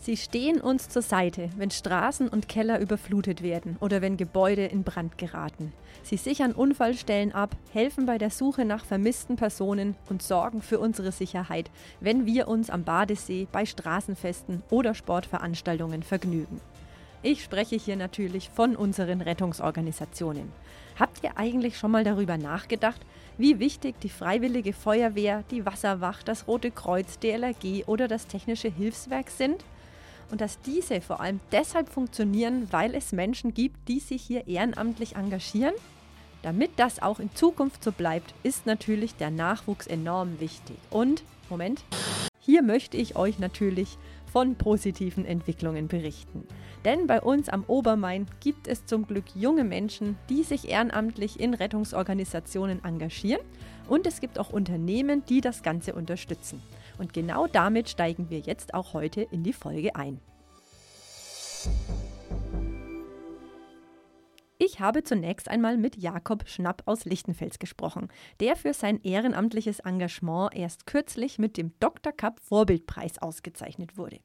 Sie stehen uns zur Seite, wenn Straßen und Keller überflutet werden oder wenn Gebäude in Brand geraten. Sie sichern Unfallstellen ab, helfen bei der Suche nach vermissten Personen und sorgen für unsere Sicherheit, wenn wir uns am Badesee, bei Straßenfesten oder Sportveranstaltungen vergnügen. Ich spreche hier natürlich von unseren Rettungsorganisationen. Habt ihr eigentlich schon mal darüber nachgedacht, wie wichtig die Freiwillige Feuerwehr, die Wasserwacht, das Rote Kreuz, DLRG oder das Technische Hilfswerk sind? Und dass diese vor allem deshalb funktionieren, weil es Menschen gibt, die sich hier ehrenamtlich engagieren? Damit das auch in Zukunft so bleibt, ist natürlich der Nachwuchs enorm wichtig. Und, Moment, hier möchte ich euch natürlich von positiven Entwicklungen berichten. Denn bei uns am Obermain gibt es zum Glück junge Menschen, die sich ehrenamtlich in Rettungsorganisationen engagieren und es gibt auch Unternehmen, die das Ganze unterstützen. Und genau damit steigen wir jetzt auch heute in die Folge ein. Ich habe zunächst einmal mit Jakob Schnapp aus Lichtenfels gesprochen, der für sein ehrenamtliches Engagement erst kürzlich mit dem Dr. Cup Vorbildpreis ausgezeichnet wurde.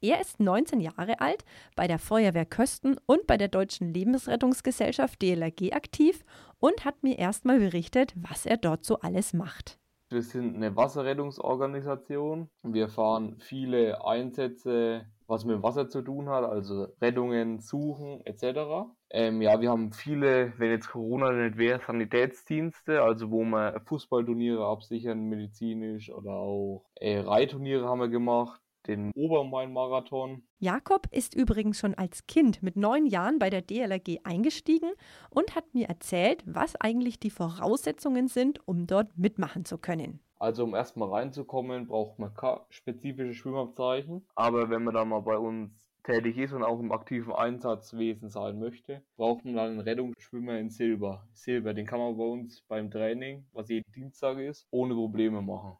Er ist 19 Jahre alt, bei der Feuerwehr Kösten und bei der Deutschen Lebensrettungsgesellschaft DLRG aktiv und hat mir erstmal berichtet, was er dort so alles macht. Wir sind eine Wasserrettungsorganisation. Wir fahren viele Einsätze was mit Wasser zu tun hat, also Rettungen, Suchen etc. Ähm, ja, wir haben viele, wenn jetzt Corona nicht wäre, Sanitätsdienste, also wo wir Fußballturniere absichern, medizinisch oder auch äh, Reitturniere haben wir gemacht den Obermain-Marathon. Jakob ist übrigens schon als Kind mit neun Jahren bei der DLRG eingestiegen und hat mir erzählt, was eigentlich die Voraussetzungen sind, um dort mitmachen zu können. Also um erstmal reinzukommen, braucht man kein spezifisches Schwimmabzeichen. Aber wenn man da mal bei uns tätig ist und auch im aktiven Einsatzwesen sein möchte, braucht man dann einen Rettungsschwimmer in Silber. Silber, den kann man bei uns beim Training, was jeden Dienstag ist, ohne Probleme machen.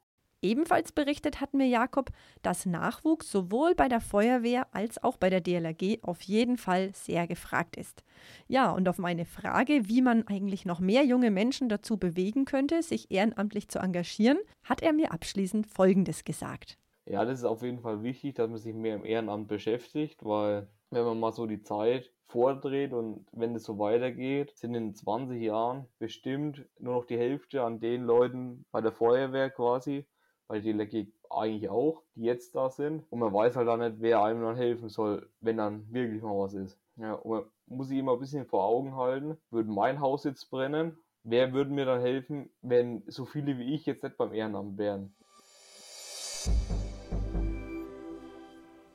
Ebenfalls berichtet hat mir Jakob, dass Nachwuchs sowohl bei der Feuerwehr als auch bei der DLRG auf jeden Fall sehr gefragt ist. Ja, und auf meine Frage, wie man eigentlich noch mehr junge Menschen dazu bewegen könnte, sich ehrenamtlich zu engagieren, hat er mir abschließend Folgendes gesagt. Ja, das ist auf jeden Fall wichtig, dass man sich mehr im Ehrenamt beschäftigt, weil wenn man mal so die Zeit vordreht und wenn es so weitergeht, sind in 20 Jahren bestimmt nur noch die Hälfte an den Leuten bei der Feuerwehr quasi bei DLRG eigentlich auch, die jetzt da sind. Und man weiß halt dann nicht, wer einem dann helfen soll, wenn dann wirklich mal was ist. Ja, und man muss sich immer ein bisschen vor Augen halten, würde mein Haus jetzt brennen, wer würde mir dann helfen, wenn so viele wie ich jetzt nicht beim Ehrenamt wären?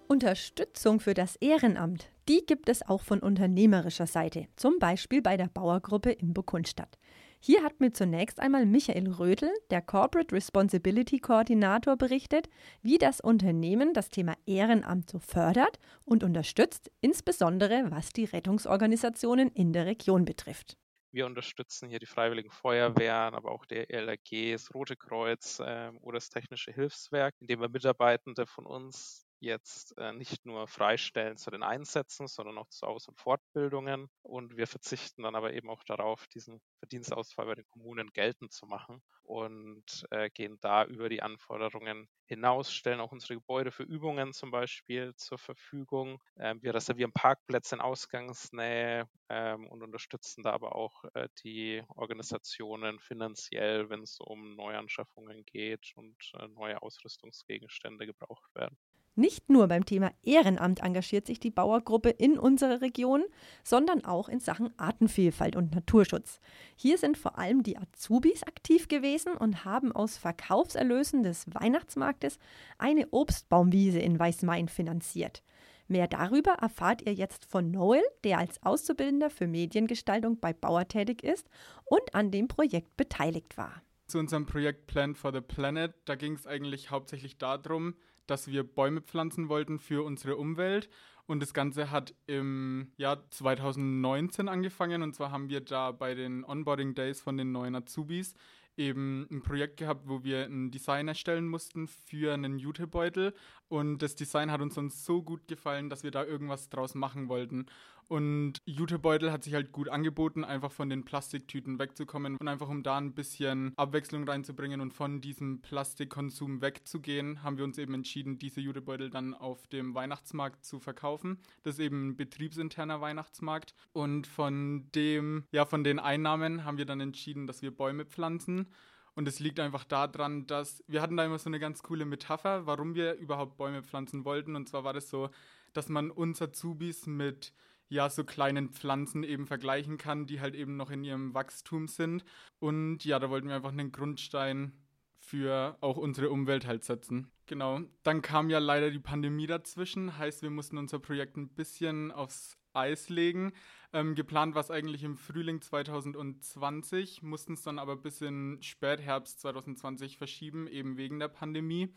Unterstützung für das Ehrenamt, die gibt es auch von unternehmerischer Seite, zum Beispiel bei der Bauergruppe in Burgundstadt. Hier hat mir zunächst einmal Michael Rödel, der Corporate Responsibility Koordinator, berichtet, wie das Unternehmen das Thema Ehrenamt so fördert und unterstützt, insbesondere was die Rettungsorganisationen in der Region betrifft. Wir unterstützen hier die Freiwilligen Feuerwehren, aber auch der ELRG, das Rote Kreuz äh, oder das Technische Hilfswerk, indem wir Mitarbeitende von uns jetzt äh, nicht nur freistellen zu den Einsätzen, sondern auch zu Aus- und Fortbildungen. Und wir verzichten dann aber eben auch darauf, diesen Verdienstausfall bei den Kommunen geltend zu machen und äh, gehen da über die Anforderungen hinaus, stellen auch unsere Gebäude für Übungen zum Beispiel zur Verfügung. Ähm, wir reservieren Parkplätze in Ausgangsnähe ähm, und unterstützen da aber auch äh, die Organisationen finanziell, wenn es um Neuanschaffungen geht und äh, neue Ausrüstungsgegenstände gebraucht werden. Nicht nur beim Thema Ehrenamt engagiert sich die Bauergruppe in unserer Region, sondern auch in Sachen Artenvielfalt und Naturschutz. Hier sind vor allem die Azubis aktiv gewesen und haben aus Verkaufserlösen des Weihnachtsmarktes eine Obstbaumwiese in Weißmain finanziert. Mehr darüber erfahrt ihr jetzt von Noel, der als Auszubildender für Mediengestaltung bei Bauer tätig ist und an dem Projekt beteiligt war. Zu unserem Projekt Plan for the Planet, da ging es eigentlich hauptsächlich darum, dass wir Bäume pflanzen wollten für unsere Umwelt. Und das Ganze hat im Jahr 2019 angefangen. Und zwar haben wir da bei den Onboarding Days von den neuen Azubis eben ein Projekt gehabt, wo wir ein Design erstellen mussten für einen Jutebeutel. Und das Design hat uns dann so gut gefallen, dass wir da irgendwas draus machen wollten. Und Jutebeutel hat sich halt gut angeboten, einfach von den Plastiktüten wegzukommen und einfach um da ein bisschen Abwechslung reinzubringen und von diesem Plastikkonsum wegzugehen, haben wir uns eben entschieden, diese Jutebeutel dann auf dem Weihnachtsmarkt zu verkaufen. Das ist eben ein betriebsinterner Weihnachtsmarkt. Und von dem, ja, von den Einnahmen haben wir dann entschieden, dass wir Bäume pflanzen. Und es liegt einfach daran, dass wir hatten da immer so eine ganz coole Metapher, warum wir überhaupt Bäume pflanzen wollten. Und zwar war das so, dass man uns Azubis mit ja so kleinen Pflanzen eben vergleichen kann, die halt eben noch in ihrem Wachstum sind. Und ja, da wollten wir einfach einen Grundstein für auch unsere Umwelt halt setzen. Genau. Dann kam ja leider die Pandemie dazwischen, heißt, wir mussten unser Projekt ein bisschen aufs Eis legen. Ähm, geplant war es eigentlich im Frühling 2020, mussten es dann aber bis in Spätherbst 2020 verschieben, eben wegen der Pandemie.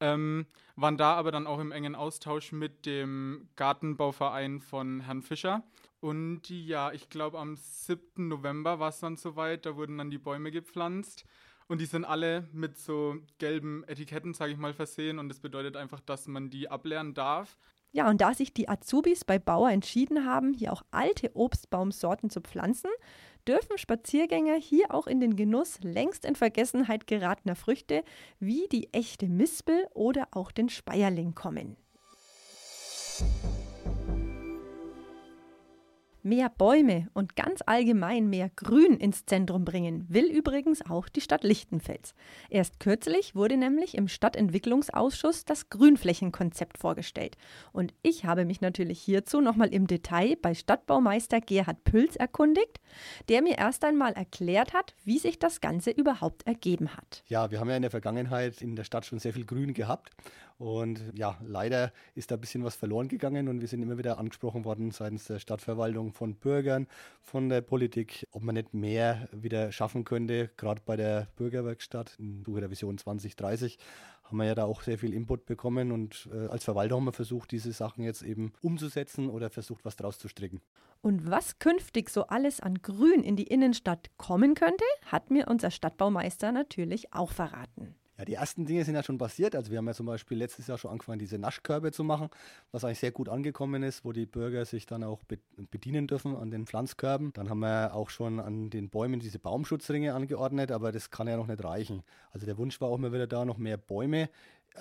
Ähm, waren da aber dann auch im engen Austausch mit dem Gartenbauverein von Herrn Fischer. Und ja, ich glaube, am 7. November war es dann soweit, da wurden dann die Bäume gepflanzt. Und die sind alle mit so gelben Etiketten, sage ich mal, versehen. Und das bedeutet einfach, dass man die ableeren darf. Ja, und da sich die Azubis bei Bauer entschieden haben, hier auch alte Obstbaumsorten zu pflanzen, dürfen Spaziergänger hier auch in den Genuss längst in Vergessenheit geratener Früchte wie die echte Mispel oder auch den Speierling kommen. Mehr Bäume und ganz allgemein mehr Grün ins Zentrum bringen will übrigens auch die Stadt Lichtenfels. Erst kürzlich wurde nämlich im Stadtentwicklungsausschuss das Grünflächenkonzept vorgestellt. Und ich habe mich natürlich hierzu nochmal im Detail bei Stadtbaumeister Gerhard Pülz erkundigt, der mir erst einmal erklärt hat, wie sich das Ganze überhaupt ergeben hat. Ja, wir haben ja in der Vergangenheit in der Stadt schon sehr viel Grün gehabt und ja, leider ist da ein bisschen was verloren gegangen und wir sind immer wieder angesprochen worden seitens der Stadtverwaltung von Bürgern, von der Politik, ob man nicht mehr wieder schaffen könnte, gerade bei der Bürgerwerkstatt in Suche der Vision 2030 haben wir ja da auch sehr viel Input bekommen und äh, als Verwalter haben wir versucht, diese Sachen jetzt eben umzusetzen oder versucht, was draus zu stricken. Und was künftig so alles an Grün in die Innenstadt kommen könnte, hat mir unser Stadtbaumeister natürlich auch verraten. Ja, die ersten Dinge sind ja schon passiert. Also wir haben ja zum Beispiel letztes Jahr schon angefangen, diese Naschkörbe zu machen, was eigentlich sehr gut angekommen ist, wo die Bürger sich dann auch bedienen dürfen an den Pflanzkörben. Dann haben wir auch schon an den Bäumen diese Baumschutzringe angeordnet, aber das kann ja noch nicht reichen. Also der Wunsch war auch mal wieder da, noch mehr Bäume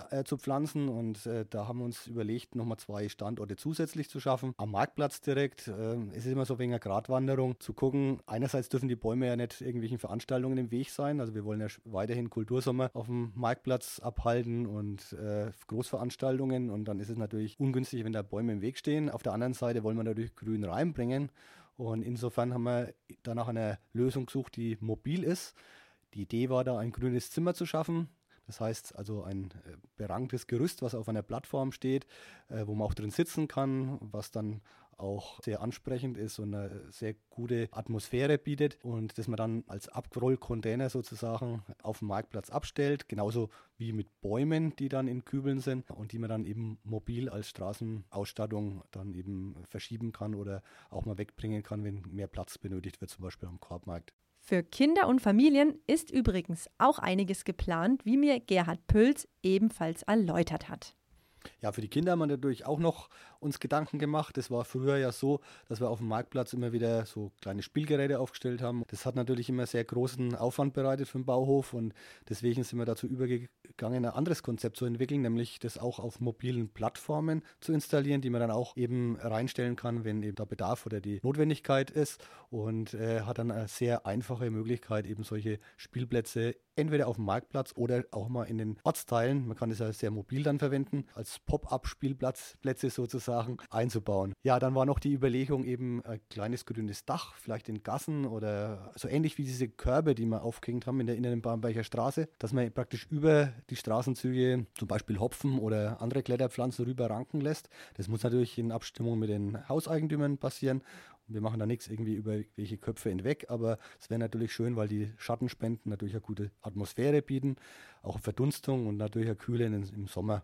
äh, zu pflanzen. Und äh, da haben wir uns überlegt, nochmal zwei Standorte zusätzlich zu schaffen. Am Marktplatz direkt. Äh, es ist immer so wegen einer Gratwanderung zu gucken. Einerseits dürfen die Bäume ja nicht irgendwelchen Veranstaltungen im Weg sein. Also wir wollen ja weiterhin Kultursommer auf dem Marktplatz abhalten und äh, Großveranstaltungen. Und dann ist es natürlich ungünstig, wenn da Bäume im Weg stehen. Auf der anderen Seite wollen wir natürlich Grün reinbringen. Und insofern haben wir danach eine Lösung gesucht, die mobil ist. Die Idee war da, ein grünes Zimmer zu schaffen, das heißt also ein äh, beranktes Gerüst, was auf einer Plattform steht, äh, wo man auch drin sitzen kann, was dann auch sehr ansprechend ist und eine sehr gute Atmosphäre bietet und das man dann als Abrollcontainer sozusagen auf dem Marktplatz abstellt, genauso wie mit Bäumen, die dann in Kübeln sind und die man dann eben mobil als Straßenausstattung dann eben verschieben kann oder auch mal wegbringen kann, wenn mehr Platz benötigt wird, zum Beispiel am Korbmarkt. Für Kinder und Familien ist übrigens auch einiges geplant, wie mir Gerhard Pülz ebenfalls erläutert hat. Ja, für die Kinder haben wir natürlich auch noch uns Gedanken gemacht. Das war früher ja so, dass wir auf dem Marktplatz immer wieder so kleine Spielgeräte aufgestellt haben. Das hat natürlich immer sehr großen Aufwand bereitet für den Bauhof und deswegen sind wir dazu übergegangen, ein anderes Konzept zu entwickeln, nämlich das auch auf mobilen Plattformen zu installieren, die man dann auch eben reinstellen kann, wenn eben da Bedarf oder die Notwendigkeit ist und äh, hat dann eine sehr einfache Möglichkeit, eben solche Spielplätze entweder auf dem Marktplatz oder auch mal in den Ortsteilen, man kann das ja sehr mobil dann verwenden, als Pop-up-Spielplätze sozusagen einzubauen. Ja, dann war noch die Überlegung eben ein kleines grünes Dach, vielleicht in Gassen oder so ähnlich wie diese Körbe, die wir aufgehängt haben in der inneren Barmbeicher Straße, dass man praktisch über die Straßenzüge zum Beispiel Hopfen oder andere Kletterpflanzen rüber ranken lässt. Das muss natürlich in Abstimmung mit den Hauseigentümern passieren wir machen da nichts irgendwie über welche Köpfe hinweg, aber es wäre natürlich schön, weil die Schattenspenden natürlich eine gute Atmosphäre bieten, auch Verdunstung und natürlich eine Kühle im Sommer.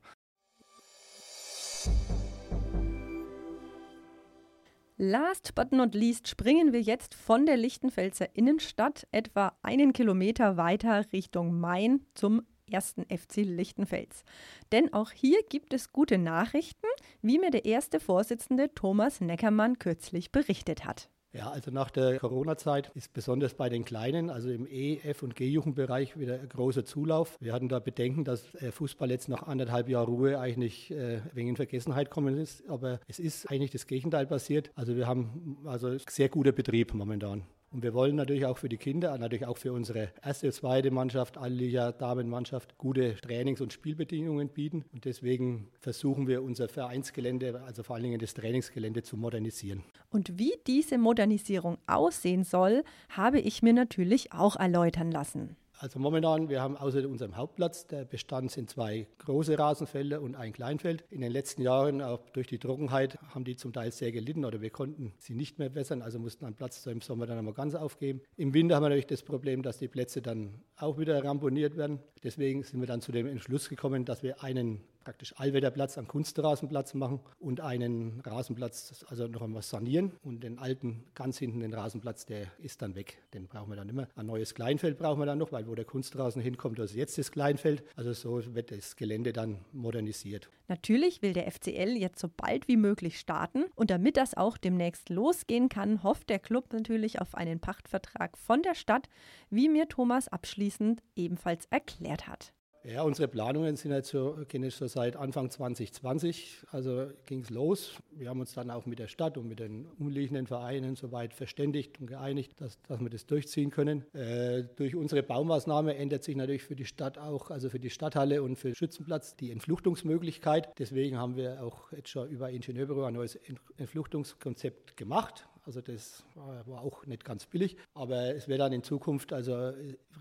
Last but not least springen wir jetzt von der Lichtenfelser Innenstadt etwa einen Kilometer weiter Richtung Main zum ersten FC Lichtenfels. Denn auch hier gibt es gute Nachrichten, wie mir der erste Vorsitzende Thomas Neckermann kürzlich berichtet hat. Ja, also nach der Corona-Zeit ist besonders bei den Kleinen, also im E, F und G-Jugendbereich wieder ein großer Zulauf. Wir hatten da Bedenken, dass äh, Fußball jetzt nach anderthalb Jahren Ruhe eigentlich äh, wegen in Vergessenheit kommen ist, aber es ist eigentlich das Gegenteil passiert. Also wir haben also sehr guter Betrieb momentan. Und wir wollen natürlich auch für die Kinder, natürlich auch für unsere erste zweite Mannschaft, alle Damenmannschaft, gute Trainings- und Spielbedingungen bieten. Und deswegen versuchen wir unser Vereinsgelände, also vor allen Dingen das Trainingsgelände, zu modernisieren. Und wie diese Modernisierung aussehen soll, habe ich mir natürlich auch erläutern lassen. Also momentan, wir haben außer unserem Hauptplatz, der Bestand sind zwei große Rasenfelder und ein Kleinfeld. In den letzten Jahren, auch durch die Trockenheit, haben die zum Teil sehr gelitten oder wir konnten sie nicht mehr wässern, also mussten einen Platz im Sommer dann einmal ganz aufgeben. Im Winter haben wir natürlich das Problem, dass die Plätze dann auch wieder ramponiert werden. Deswegen sind wir dann zu dem Entschluss gekommen, dass wir einen praktisch Allwetterplatz am Kunstrasenplatz machen und einen Rasenplatz, also noch einmal sanieren. Und den alten, ganz hinten den Rasenplatz, der ist dann weg. Den brauchen wir dann immer. Ein neues Kleinfeld brauchen wir dann noch, weil wo der Kunstrasen hinkommt, das ist jetzt das Kleinfeld. Also so wird das Gelände dann modernisiert. Natürlich will der FCL jetzt so bald wie möglich starten. Und damit das auch demnächst losgehen kann, hofft der Club natürlich auf einen Pachtvertrag von der Stadt, wie mir Thomas abschließend ebenfalls erklärt hat. Ja, unsere Planungen sind jetzt so, kenne ich so seit Anfang 2020. Also ging es los. Wir haben uns dann auch mit der Stadt und mit den umliegenden Vereinen soweit verständigt und geeinigt, dass, dass wir das durchziehen können. Äh, durch unsere Baumaßnahme ändert sich natürlich für die Stadt auch, also für die Stadthalle und für den Schützenplatz, die Entfluchtungsmöglichkeit. Deswegen haben wir auch jetzt schon über Ingenieurbüro ein neues Entfluchtungskonzept gemacht. Also das war auch nicht ganz billig, aber es wird dann in Zukunft also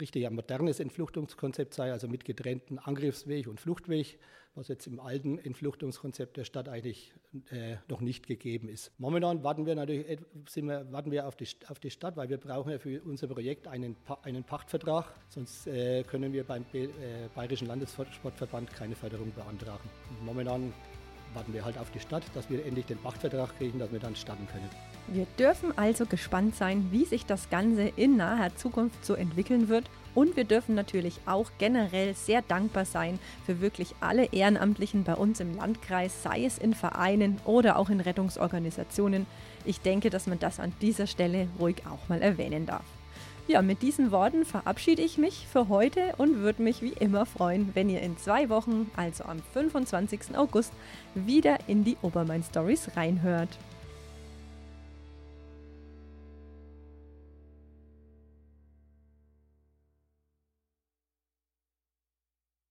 richtig ein modernes Entfluchtungskonzept sein, also mit getrennten Angriffsweg und Fluchtweg, was jetzt im alten Entfluchtungskonzept der Stadt eigentlich äh, noch nicht gegeben ist. Momentan warten wir natürlich sind wir, warten wir auf, die, auf die Stadt, weil wir brauchen ja für unser Projekt einen, einen Pachtvertrag, sonst äh, können wir beim äh, Bayerischen Landessportverband keine Förderung beantragen. Momentan warten wir halt auf die Stadt, dass wir endlich den Pachtvertrag kriegen, dass wir dann starten können. Wir dürfen also gespannt sein, wie sich das Ganze in naher Zukunft so entwickeln wird. Und wir dürfen natürlich auch generell sehr dankbar sein für wirklich alle Ehrenamtlichen bei uns im Landkreis, sei es in Vereinen oder auch in Rettungsorganisationen. Ich denke, dass man das an dieser Stelle ruhig auch mal erwähnen darf. Ja, mit diesen Worten verabschiede ich mich für heute und würde mich wie immer freuen, wenn ihr in zwei Wochen, also am 25. August, wieder in die Obermain Stories reinhört.